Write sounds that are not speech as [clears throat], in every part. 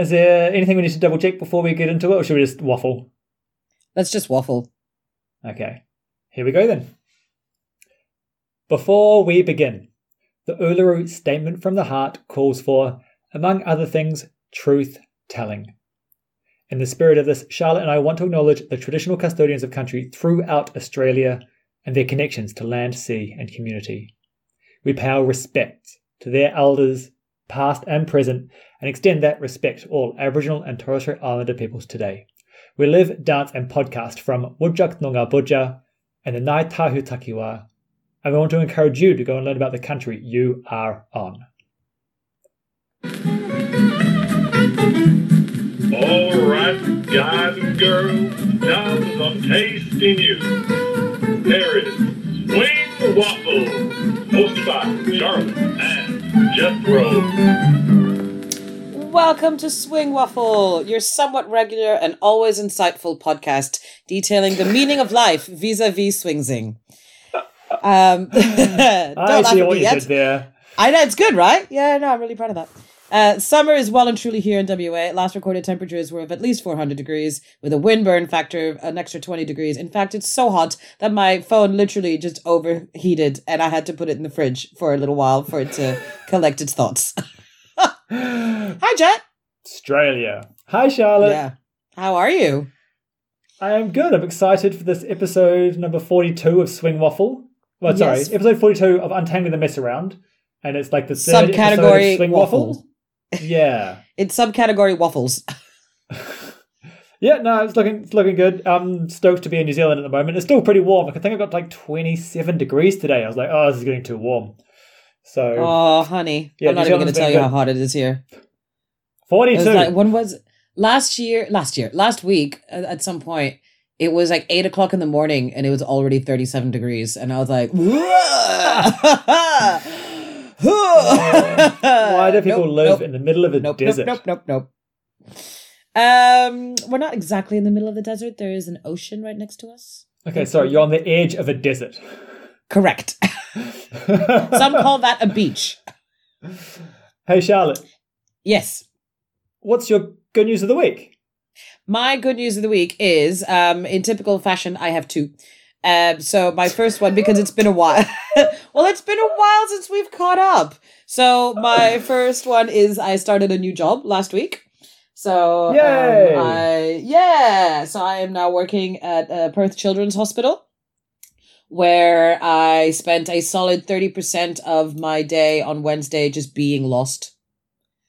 Is there anything we need to double check before we get into it, or should we just waffle? Let's just waffle. Okay, here we go then. Before we begin, the Uluru Statement from the Heart calls for, among other things, truth telling. In the spirit of this, Charlotte and I want to acknowledge the traditional custodians of country throughout Australia and their connections to land, sea, and community. We pay our respects to their elders, past and present, and extend that respect to all Aboriginal and Torres Strait Islander peoples today. We live, dance, and podcast from Whadjuk Noongar Boodja and the Ngai Tahu Takiwa, and we want to encourage you to go and learn about the country you are on. All right, guys and girls, for some tasty news. There is Swing Waffle, hosted by Charlotte and Jethro. Welcome to Swing Waffle, your somewhat regular and always insightful podcast detailing the meaning of life vis-a-vis swingsing. Um, [laughs] don't I see what you yet. did there. I know it's good, right? Yeah, no, I'm really proud of that. Uh, summer is well and truly here in WA. Last recorded temperatures were of at least 400 degrees, with a wind burn factor of an extra 20 degrees. In fact, it's so hot that my phone literally just overheated, and I had to put it in the fridge for a little while for it to [laughs] collect its thoughts. [laughs] Hi, Jet. Australia. Hi, Charlotte. yeah, how are you? I am good. I'm excited for this episode number 42 of Swing Waffle. Well, sorry, Yes. episode 42 of Untangling the Mess Around. And it's like the Subcategory Swing waffle. Waffle. Yeah. [laughs] It's subcategory waffles. [laughs] Yeah, no, it's looking it's looking good. I'm stoked to be in New Zealand at the moment. It's still pretty warm. I think I got like 27 degrees today. I was like, oh, this is getting too warm. So Oh, honey, Yeah, I'm not New even going to tell been you how hot it is here. It 42. was like when was last year? Last year, last week at, some point, it was like eight o'clock in the morning, and it was already thirty-seven degrees, and I was like, [laughs] Why do people Nope, live nope, in the middle of a nope, desert? Nope, nope, nope, nope. Um, we're not exactly in the middle of the desert. There is an ocean right next to us. Okay, sorry, you're on the edge of a desert. Correct. [laughs] Some call that a beach. hey, Charlotte, Yes. what's your good news of the week? My good news of the week is, um, in typical fashion, I have two. Um, so my first one, because it's been a while. [laughs] well, it's been a while since we've caught up. So my [laughs] first one is I started a new job last week. So um, I yeah. So I am now working at uh, Perth Children's Hospital, where I spent a solid thirty percent of my day on Wednesday just being lost,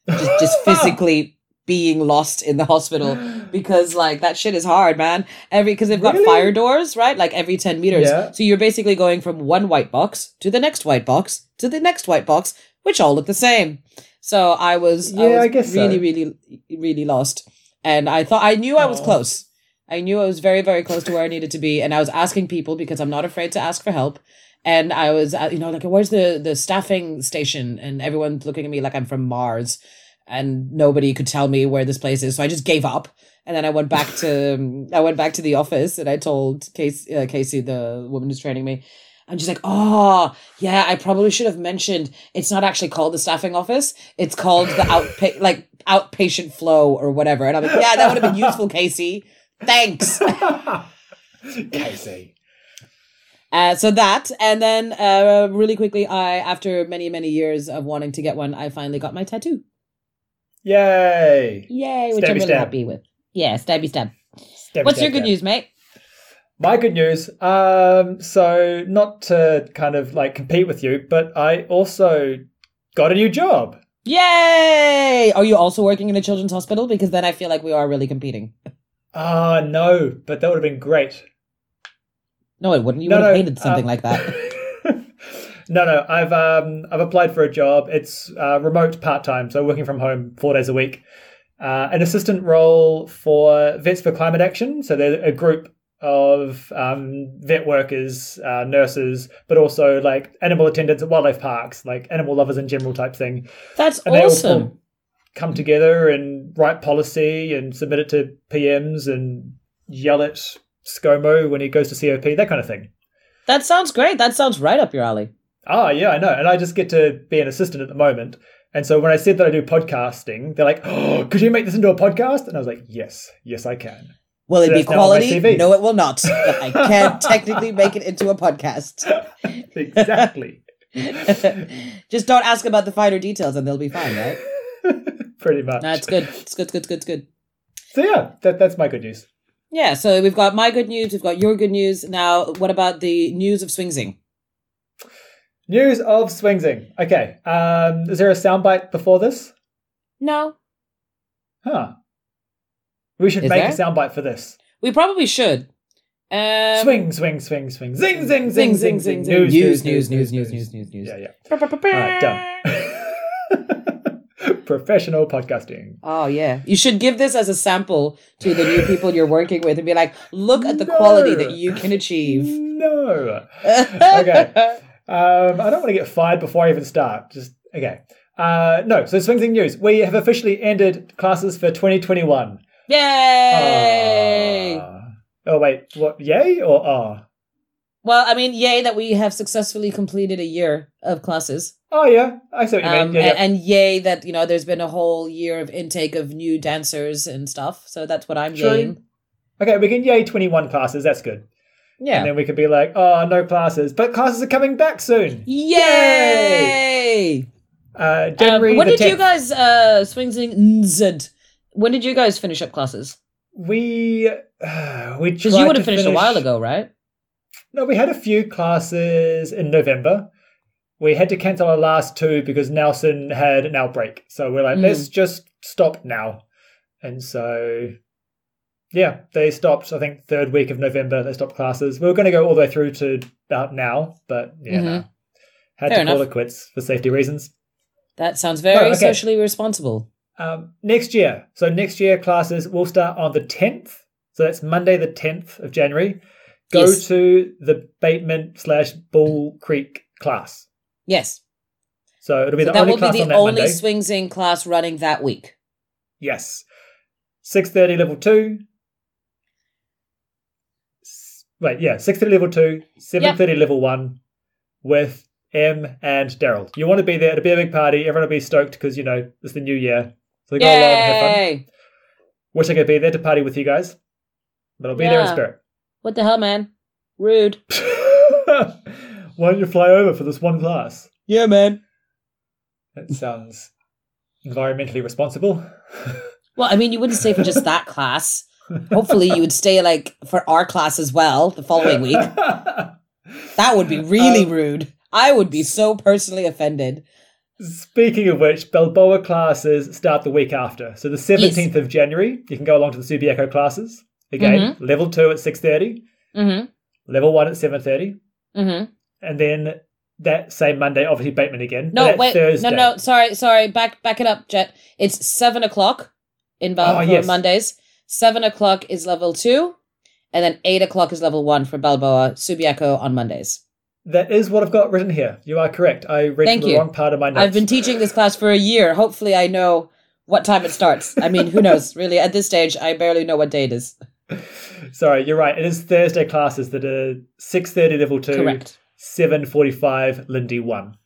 just, just [laughs] physically being lost in the hospital [gasps] because like that shit is hard, man. Every because they've got Really? fire doors, right? Like every ten meters. Yeah. So you're basically going from one white box to the next white box to the next white box, which all look the same. So I was, I Yeah, was I guess so. really, really, really lost, and I thought I knew I was close. I knew I was very, very close to where I needed to be, and I was asking people because I'm not afraid to ask for help. And I was, uh, you know, like, where's the the staffing station? And everyone's looking at me like I'm from Mars, and nobody could tell me where this place is. So I just gave up, and then I went back to I went back to the office, and I told Casey, uh, Casey the woman who's training me, and she's like, "Oh, yeah, I probably should have mentioned it's not actually called the staffing office. It's called the outpa- like outpatient flow or whatever." And I'm like, "Yeah, that would have been useful, Casey. Thanks." [laughs] Casey. Uh, so that, and then uh, really quickly, I after many many years of wanting to get one, I finally got my tattoo. Yay. Yay, which Stabby I'm really stab. happy with. Yeah, stabby stab. Stabby, What's stab, your good stab. news, mate? My good news. Um, so not to kind of like compete with you, but I also got a new job. Yay! Are you also working in a children's hospital? Because then I feel like we are really competing. Ah, no, but that would have been great. No, it wouldn't. You No, would have no, hated something um, like that. [laughs] no, no, I've um I've applied for a job. It's uh, remote part time, so working from home four days a week. Uh, an assistant role for Vets for Climate Action. So they're a group of um, vet workers, uh, nurses, but also like animal attendants at wildlife parks, like animal lovers in general type thing. That's And awesome. come- come together and write policy and submit it to PMs and yell at ScoMo when he goes to COP, that kind of thing. That sounds great. That sounds right up your alley. Ah, yeah, I know. And I just get to be an assistant at the moment. And so when I said that I do podcasting, they're like, "Oh, could you make this into a podcast?" And I was like, "Yes, yes, I can." Will it So be on my quality? No, it will not. But I can't [laughs] technically make it into a podcast. [laughs] exactly. [laughs] Just don't ask about the finer details and they'll be fine, right? Pretty much. That's good. It's good, it's good, it's good, it's good. So yeah, that, that's my good news. Yeah, so we've got my good news, we've got your good news. Now, what about the news of Swingsing? News of Swingsing. Okay. Um, is there a soundbite before this? No, Huh. We should Is make there? a soundbite for this. we probably should. Um, swing, swing, swing, swing. Zing, zing, zing, zing, zing. News, news, news, news, news, news, news, news. Yeah, yeah. All right, done. [laughs] Professional podcasting. Oh yeah, you should give this as a sample to the new people you're working with and be like, look at the quality that you can achieve. No. [laughs] Okay. Um, I don't want to get fired before I even start. Just okay. Uh, no. So Swing Thing News. We have officially ended classes for 2021. Yay! Ah. oh wait, what? Yay or ah? Well, I mean, yay that we have successfully completed a year of classes. Oh yeah, I see what you mean. Um, Yeah, a- yeah. And, yay that, you know, there's been a whole year of intake of new dancers and stuff. So that's what I'm True. yaying. Okay, we can yay 21 classes. That's good. Yeah. And then we could be like, oh, no classes, but classes are coming back soon. Yay! Uh, Um, January when the did you guys, uh, Swingsing Nzd, when did you guys finish up classes? We uh, [sighs] we Because you would have finished a while ago, right? No, we had a few classes in November. We had to cancel our last two because Nelson had an outbreak. So we're like, Mm. let's just stop now. And so, yeah, they stopped. I think third week of November they stopped classes. We were going to go all the way through to about now, but yeah, mm-hmm. no. had Fair to enough. call it quits for safety reasons. That sounds very oh, okay. socially responsible. Um, next year, so next year classes will start on the tenth. So that's Monday, the tenth of January. Go yes. to the Bateman slash Bull Creek class. Yes. So it'll be so the that only will class be the on that only Monday. swings in class running that week. Yes. 6.30 level 2, Right, yeah, 630 level 2, 730 yep. level 1 with M and Daryl. You want to be there. It'll be a big party. Everyone will be stoked because, you know, it's the new year. So they go along and have fun. Wish I could be there to party with you guys, but I'll be yeah. there in spirit. What the hell, man? Rude. [laughs] Why don't you fly over for this one class? Yeah, man. That sounds environmentally responsible. [laughs] well, I mean, you wouldn't say for just that class. Hopefully, you would stay like for our class as well the following week. [laughs] That would be really Um, rude. I would be so personally offended. Speaking of which, Balboa classes start the week after. So the 17th of January, you can go along to the Subiaco classes. Again, level 2 at 6.30, Mm level 1 at 7.30, hmm. Mm hmm. and then that same Monday, obviously Bateman again. No, wait. Thursday. No, no. Sorry, sorry. Back, back it up, Jet. It's seven o'clock in Balboa Oh, yes. Mondays. Seven o'clock is level two, and then eight o'clock is level one for Balboa Subiaco on Mondays. That is what I've got written here. You are correct. I read Thank the you. wrong part of my notes. I've been teaching this class for a year. Hopefully, I know what time it starts. I mean, who knows? [laughs] Really, at this stage, I barely know what day it is. Sorry, you're right. It is Thursday classes that are 6.30 level 2, Correct. 7.45 Lindy 1.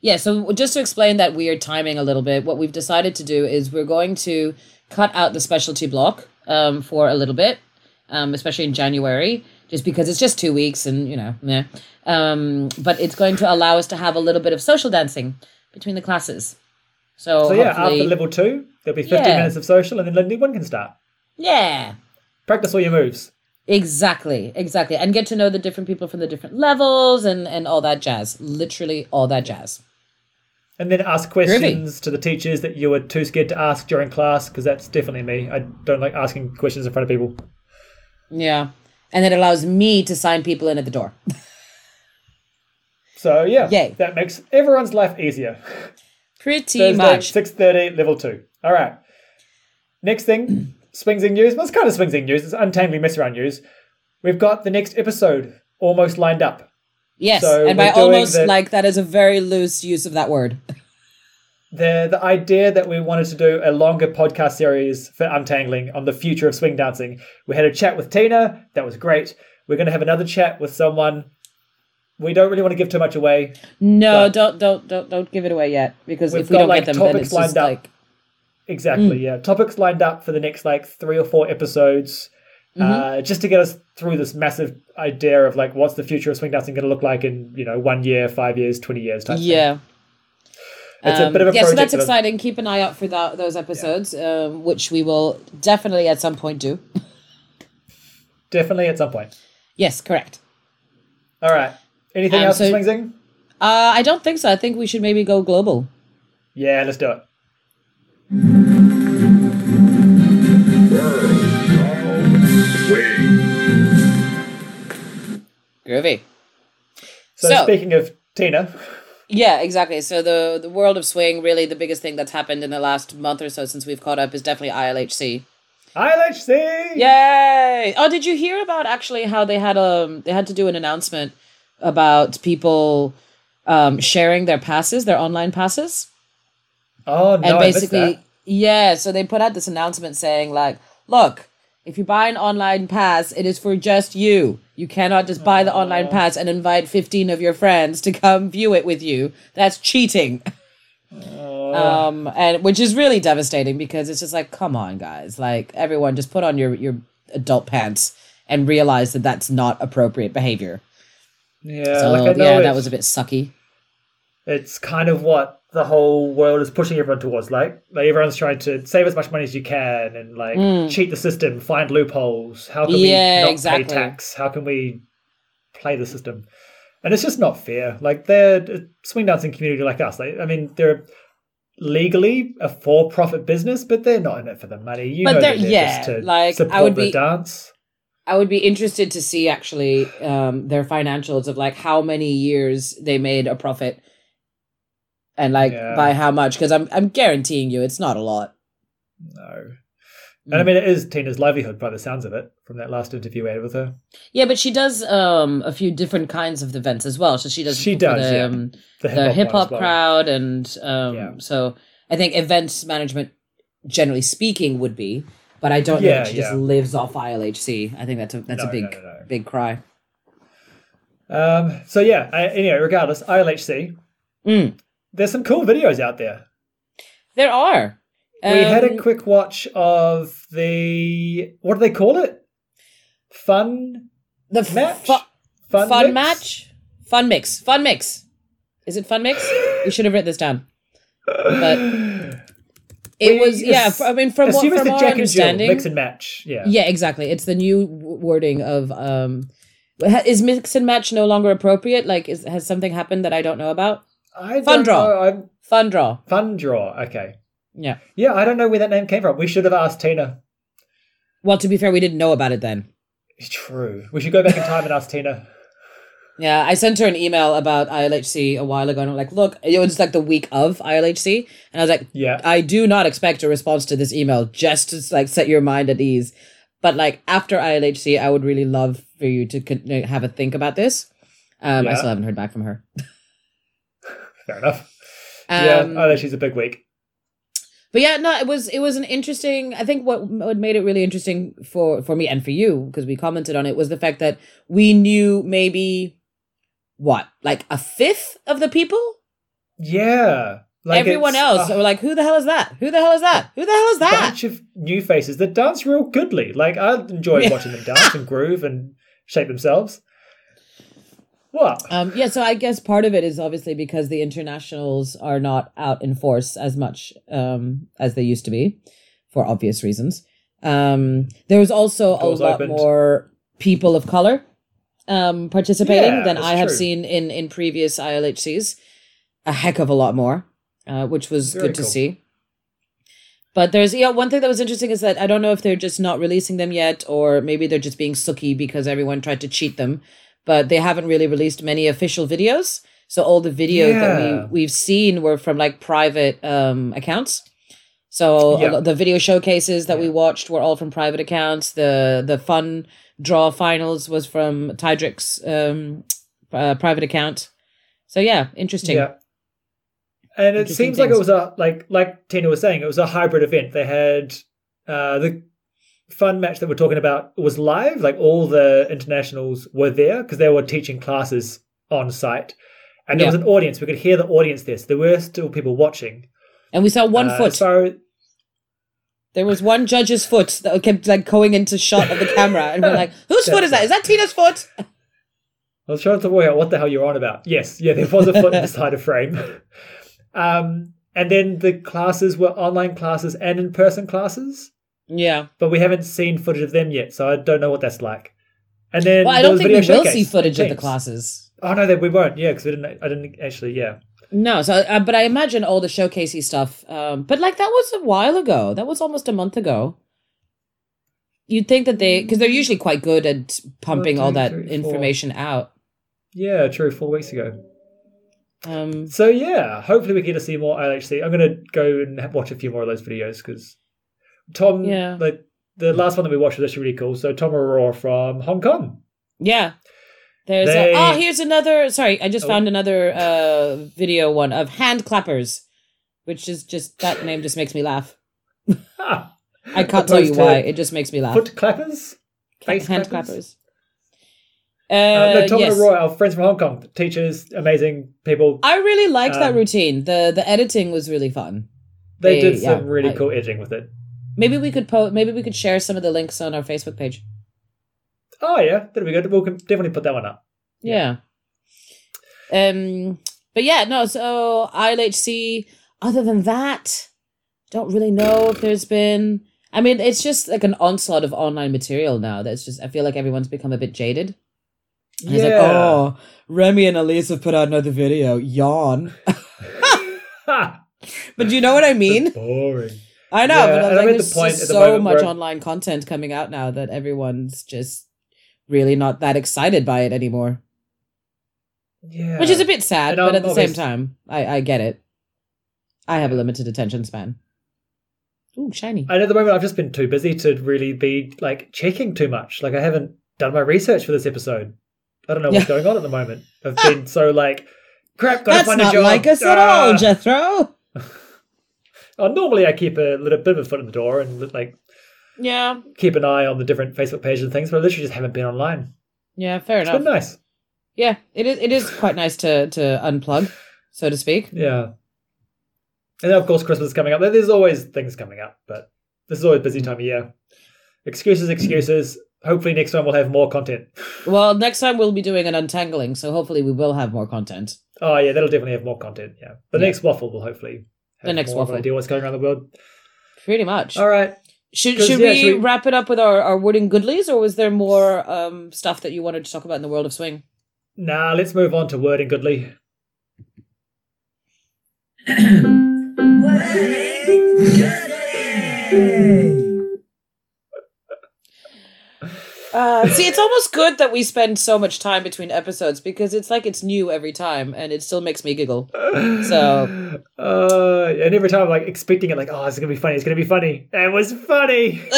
Yeah, so just to explain that weird timing a little bit, what we've decided to do is we're going to cut out the specialty block um, for a little bit, um, especially in January, just because it's just two weeks and, you know, meh. Um, but it's going to allow us to have a little bit of social dancing between the classes. So, So yeah, after level 2, there'll be 15 Yeah. minutes of social and then Lindy 1 can start. yeah, Practice all your moves. exactly, exactly. And get to know the different people from the different levels and, and all that jazz. Literally all that jazz. And then ask questions to the teachers that you were too scared to ask during class, because that's definitely me. I don't like asking questions in front of people. Yeah. And it allows me to sign people in at the door. So yeah, Yay. that makes everyone's life easier. Pretty Thursday, much. six thirty, level two. All right. Next thing, [clears throat] Swingsing news. Well, it's kind of Swingsing news. It's untangling mess around news. We've got the next episode almost lined up. Yes. So and by almost the- like that is a very loose use of that word. [laughs] The the idea that we wanted to do a longer podcast series for untangling on the future of swing dancing. We had a chat with Tina. That was great. We're going to have another chat with someone we don't really want to give too much away. No, don't don't don't don't give it away yet because We've if we got, don't like, get them, then topics it's just lined up. like Exactly, mm. yeah. Topics lined up for the next like three or four episodes, uh, just to get us through this massive idea of like what's the future of swing dancing going to look like in you know one year, five years, twenty years type. thing. yeah. it's a Um, bit of a yeah, so that's exciting. Keep an eye out for that, those episodes, um, which we will definitely at some point do. [laughs] definitely at some point. yes, correct. All right. Anything Um, else so- for Swing Zing? Uh, I don't think so. I think we should maybe go global. Yeah, let's do it. Groovy. So, So- speaking of Tina, Yeah, exactly. So the the world of swing, really, the biggest thing that's happened in the last month or so since we've caught up is definitely ILHC. ILHC. Yay! Oh, did you hear about actually how they had um they had to do an announcement about people um sharing their passes, their online passes? Oh no, and basically yeah so they put out this announcement saying like look if you buy an online pass it is for just you. You cannot just buy the online pass and invite 15 of your friends to come view it with you. That's cheating. Um and which is really devastating because it's just like come on guys. Like everyone just put on your your adult pants and realize that that's not appropriate behavior. Yeah, so like yeah that was a bit sucky. It's kind of what the whole world is pushing everyone towards. Like, like everyone's trying to save as much money as you can and like cheat the system, find loopholes. How can Mm. Yeah, we not exactly. pay tax? How can we play the system? And it's just not fair. Like they're a swing dancing community like us. Like, I mean, they're legally a for-profit business, but they're not in it for the money. You But know, they're- they're yeah, just to like, I support would the be- dance. I would be interested to see actually um, their financials of like how many years they made a profit and like Yeah. by how much because I'm I'm guaranteeing you it's not a lot. No. And I Mm. mean, it is Tina's livelihood by the sounds of it from that last interview I had with her. Yeah, but she does um, a few different kinds of events as well. So she does She does, the, yeah. um, The hip hop well. crowd and um, Yeah. so I think events management generally speaking would be, but I don't know Yeah, if she just lives off ILHC. I think that's a that's No, a big no, no. big cry. Um, so yeah, I, anyway, regardless, ILHC, Mm. There's some cool videos out there. There are. we had a Um, quick watch of the what do they call it? Fun the f- match? fu- fun, fun, mix? match fun mix fun mix is it fun mix we should have written this down but it We- was yeah i mean from what from the our Jack and understanding mix and match. Yeah. yeah exactly it's the new wording of um is mix and match no longer appropriate like is has something happened that i don't know about I Fun draw. know, I'm fun draw fun draw. Okay. yeah Yeah, I don't know where that name came from. We should have asked Tina. well to be fair we didn't know about it then It's true. We should go back in time and ask Tina. Yeah, I sent her an email about ILHC a while ago, and I'm like, look, it was like the week of ILHC, and I was like, Yeah. I do not expect a response to this email, just to like set your mind at ease. But like after ILHC, I would really love for you to con- have a think about this. Um, I still haven't heard back from her. [laughs] Fair enough. Um, yeah. Oh, no, she's a big week. But yeah, no, it was it was an interesting. I think what what made it really interesting for for me and for you because we commented on it was the fact that we knew maybe what like a fifth of the people Yeah. Like Everyone else were like, "Who the hell is that? Who the hell is that? Who the hell is that?" bunch of new faces that dance real goodly. Like I enjoy Yeah. watching them dance and [laughs] groove and shape themselves. What? Um, yeah, so I guess part of it is obviously because the internationals are not out in force as much um, as they used to be, for obvious reasons. Um, there was also a lot opened. more people of color um, participating Yeah, than I have true. seen in in previous ILHCs. A heck of a lot more, uh, which was Very good to see. But there's yeah one thing that was interesting is that I don't know if they're just not releasing them yet or maybe they're just being sooky because everyone tried to cheat them. But they haven't really released many official videos. So all the videos Yeah. that we we've seen were from like private um accounts. So Yeah. the video showcases that we watched were all from private accounts. The the fun draw finals was from Tydrick's um uh, private account. So yeah, interesting. Yeah. And it seems like it was a like like Tina was saying, it was a hybrid event. They had uh the fun match that we're talking about was live, like all the internationals were there because they were teaching classes on site, and there Yeah. was an audience. We could hear the audience there. So there were still people watching. And we saw one Uh, foot. So There was one judge's foot that kept like going into shot of the camera, and we're like, [laughs] "Whose foot is that? Is that Tina's foot?" [laughs] I was trying to work out what the hell you're on about. Yes, yeah, there was a foot [laughs] inside a frame. Um, and then the classes were online classes and in-person classes, Yeah. but we haven't seen footage of them yet, so I don't know what that's like. And then Well, I don't think we will see footage of the classes. Oh no, that we won't. Yeah, because we didn't. I didn't actually. Yeah. No, so uh, but I imagine all the showcasey stuff. Um, but like that was a while ago. That was almost a month ago. You'd think that they, because they're usually quite good at pumping all two, that three, information out. Yeah, true. Four weeks ago. Um, So yeah, hopefully we get to see more ILHC. I'm gonna go and watch a few more of those videos because Tom, Yeah. like the last one that we watched was actually really cool. So Tom Aurora from Hong Kong. yeah. There's They- a, oh, here's another. Sorry, I just Oh. found another uh video one of hand clappers, which is just that name just makes me laugh. Ah, [laughs] I can't tell you why. It just makes me laugh. Foot clappers. face hand clappers? clappers. Uh, Uh, no, Tom yes. Aurora, our friends from Hong Kong, teachers, amazing people. I really liked that Um, routine. the The editing was really fun. They they- did some really I- cool editing with it. Maybe we could po- Maybe we could share some of the links on our Facebook page. Oh yeah, that'll be good. We'll definitely put that one up. Yeah. Um. But yeah, no. So ILHC. Other than that, don't really know if there's been. I mean, it's just like an onslaught of online material now. That's just. I feel like everyone's become a bit jaded. And It's like, oh, Remy and Elise have put out another video. Yawn. Ha! [laughs] But you know what I mean? boring. I know, Yeah, but I'm like, the there's point just at the so much where- online content coming out now that everyone's just really not that excited by it anymore. Yeah, Which is a bit sad, but at the same time, I, I get it. I have a limited attention span. Ooh, shiny. And at the moment, I've just been too busy to really be like checking too much. Like I haven't done my research for this episode. I don't know what's Yeah. [laughs] going on at the moment. I've been so like, crap, gotta That's find a not like us at Ah! all, Jethro. [laughs] Oh, normally I keep a little bit of a foot in the door and like Yeah, keep an eye on the different Facebook pages and things, but I literally just haven't been online. yeah, fair enough. It's enough. been nice. Yeah, it is. It is quite nice to to unplug, so to speak. Yeah. And then of course Christmas is coming up. There's always things coming up, but this is always a busy mm. time of year. Excuses, excuses. Hopefully next time we'll have more content. [laughs] Well, next time we'll be doing an untangling, so hopefully we will have more content. Oh yeah, that'll definitely have more content. Yeah, the Yeah. next waffle will hopefully The next more of an idea what's going on in the world. Pretty much. All right. Should 'Cause, should yeah, we should we- wrap it up with our, our wording goodlies, or was there more um stuff that you wanted to talk about in the world of swing? Now let's move on to word and goodly. [clears throat] Uh, see, it's almost good that we spend so much time between episodes because it's like it's new every time, and it still makes me giggle. So- [laughs] uh, and every time I'm like expecting it, like, oh, it's gonna be funny. It's gonna be funny. It was funny. [laughs]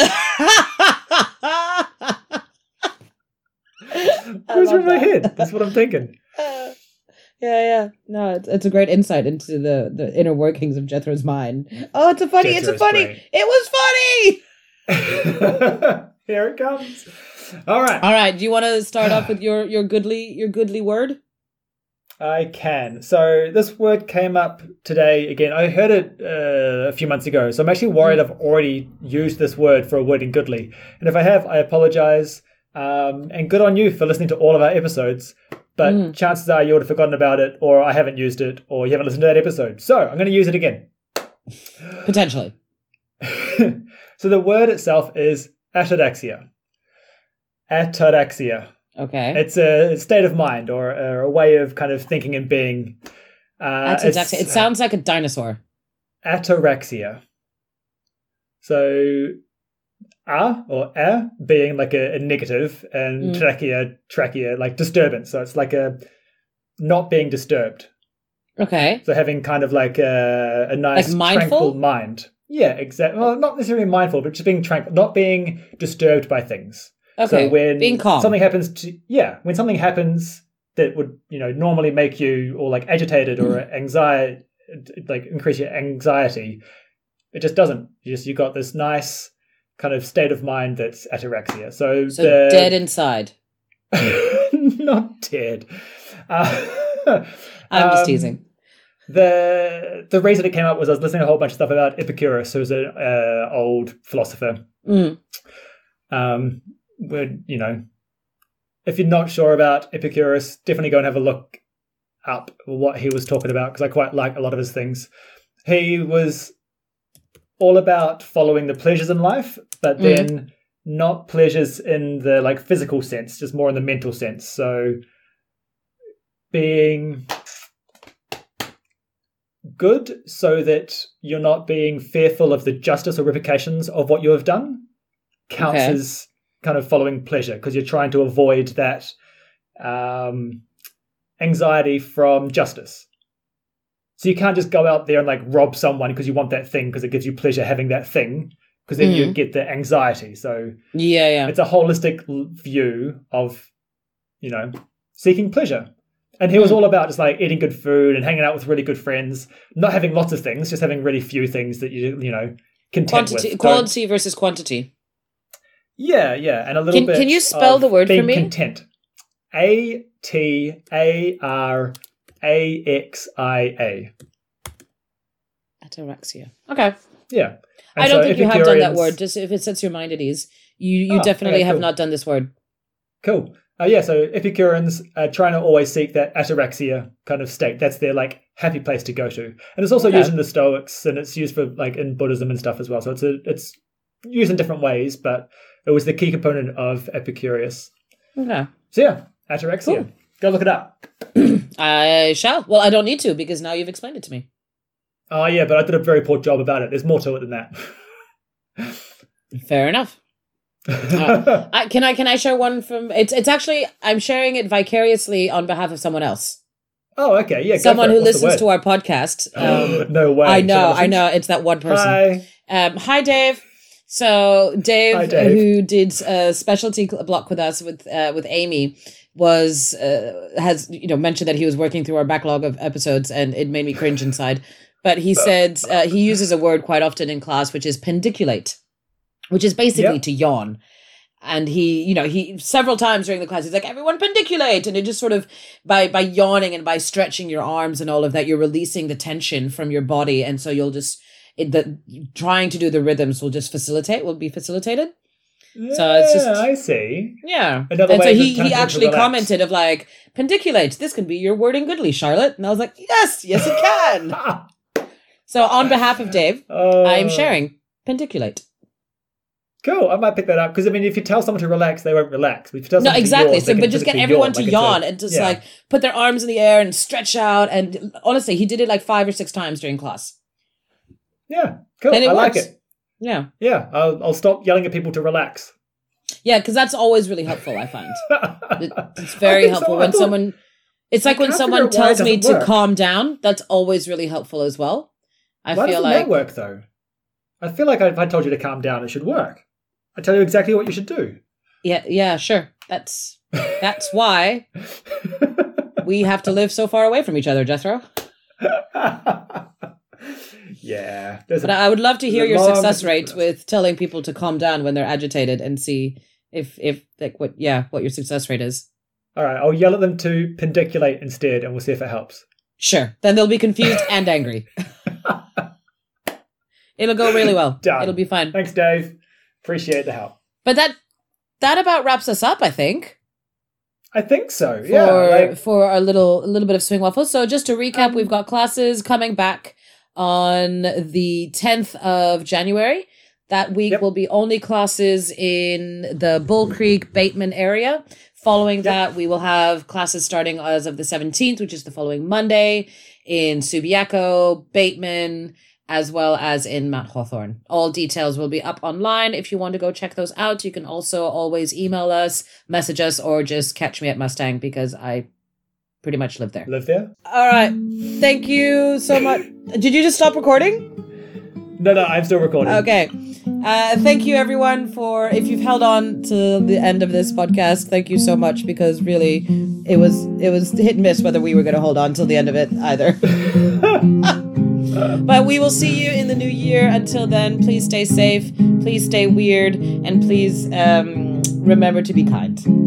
It in my head. That's what I'm thinking. [laughs] yeah, yeah. No, it's, it's a great insight into the the inner workings of Jethro's mind. Oh, it's a funny. it's a funny. brain. It was funny. Here it comes. All right. All right. Do you want to start off with your your goodly your goodly word? I can. So this word came up today again. I heard it uh, a few months ago, so I'm actually worried I've already used this word for a word in goodly. And if I have, I apologize. Um, and good on you for listening to all of our episodes. But Mm. chances are you would have forgotten about it, or I haven't used it, or you haven't listened to that episode. So I'm going to use it again. Potentially. [laughs] so the word itself is ataraxia. Ataraxia. Okay. It's a state of mind or, or a way of kind of thinking and being. Uh, That's. It sounds like a dinosaur. ataraxia. So, a or a being like a, a negative, and Mm. trachea, trachea, like disturbance. So it's like a not being disturbed. Okay. So having kind of like a, a nice, Like mindful? tranquil mind. Yeah, exactly. Well, not necessarily mindful, but just being tranquil, not being disturbed by things. Okay. So when Being calm. something happens to yeah, when something happens that would you know normally make you or like agitated or anxiety, like increase your anxiety, it just doesn't. You just you got this nice kind of state of mind that's ataraxia. So, so the, dead inside. [laughs] not dead. Uh, I'm just um, teasing. The the reason it came up was I was listening to a whole bunch of stuff about Epicurus, who's an uh, old philosopher. Mm. Um, where you know, if you're not sure about Epicurus, definitely go and have a look up what he was talking about because I quite like a lot of his things. He was all about following the pleasures in life, but Mm. then not pleasures in the like physical sense, just more in the mental sense. So being good so that you're not being fearful of the justice or repercussions of what you have done counts Okay. as kind of following pleasure because you're trying to avoid that um, anxiety from justice. So you can't just go out there and like rob someone because you want that thing because it gives you pleasure having that thing because then you Mhm. get the anxiety. So Yeah, yeah. it's a holistic view of you know seeking pleasure and he was Mm. all about just like eating good food and hanging out with really good friends not having lots of things just having really few things that you you know content Quantity, with Don't- quality versus quantity. yeah yeah and a little Can- bit can you spell the word for me? content a t a r a x i a Ataraxia. Okay. yeah And I don't so think you have done that word. Just if it sets your mind at ease, you you Oh, definitely okay, have cool. not done this word. Cool. Uh, yeah, so Epicureans are trying to always seek that ataraxia kind of state. That's their like happy place to go to, and it's also Okay. used in the Stoics, and it's used for like in Buddhism and stuff as well. So it's a, it's used in different ways, but it was the key component of Epicurus. Okay. So yeah, ataraxia. Cool. Go look it up. [clears throat] I shall. Well, I don't need to because now you've explained it to me. Oh yeah, but I did a very poor job about it. There's more to it than that. [laughs] Fair enough. [laughs] Uh, I, can I can I share one from? It's it's actually I'm sharing it vicariously on behalf of someone else. oh okay, yeah. someone who. What's listens to our podcast. [gasps] Um, no way. I know, I know. It's that one person. Hi. Um, hi, Dave. So Dave, Hi, Dave. who did a specialty block with us with uh, with Amy, was uh, has you know mentioned that he was working through our backlog of episodes, and it made me cringe inside. But he [laughs] said uh, he uses a word quite often in class, which is pandiculate, which is basically Yep. to yawn. And he, you know, he several times during the class, he's like, "Everyone pandiculate," and it just sort of by by yawning and by stretching your arms and all of that, you're releasing the tension from your body, and so you'll just it, the trying to do the rhythms will just facilitate will be facilitated. So it's just- Yeah, I see. yeah. Another and so he he actually commented of like pandiculate this can be your wording goodly charlotte. And i was like yes yes it can. [laughs] So on behalf of dave uh, Oh, i'm sharing pandiculate Cool. I might pick that up because I mean, if you tell someone to relax, they won't relax. But if you tell no exactly yawn, so but just get everyone yawn, to like it's a- yawn and just yeah. like put their arms in the air and stretch out and honestly he did it like five or six times during class yeah, cool. I like it. yeah Yeah, I'll, I'll stop yelling at people to relax. yeah because that's always really helpful i find [laughs] it's very helpful so. When thought- someone it's like when someone figure out why it tells me to work. calm down that's always really helpful as well i Why feel like that work though? I feel like if I told you to calm down, it should work. I tell you exactly what you should do. yeah yeah sure that's that's why we [laughs] have to live so far away from each other jethro [laughs] yeah, but a- i would love to hear your long success rate with telling people to calm down when they're agitated and see if if like what yeah what your success rate is all right. I'll yell at them to pandiculate instead, and we'll see if it helps. sure then they'll be confused and angry [laughs] it'll go really well Done. it'll be fine Thanks, Dave. Appreciate the help. but that that about wraps us up i think I think so. for yeah, like, for our little a little bit of swing waffles. So just to recap, Um, we've got classes coming back on the 10th of January. That week Yep. will be only classes in the Bull Creek Bateman area. Following that, we will have classes starting as of the 17th, which is the following Monday, in Subiaco, Bateman, as well as in Mount Hawthorn. All details will be up online. If you want to go check those out, you can also always email us, message us, or just catch me at Mustang because I pretty much live there. live there. All right. Thank you so much. Did you just stop recording? No, no, I'm still recording. Okay. Uh, thank you, everyone, for if you've held on to the end of this podcast. Thank you so much because really, it was it was hit and miss whether we were going to hold on till the end of it either. [laughs] but we will see you in the new year. Until then, please stay safe, please stay weird, and please um, remember to be kind.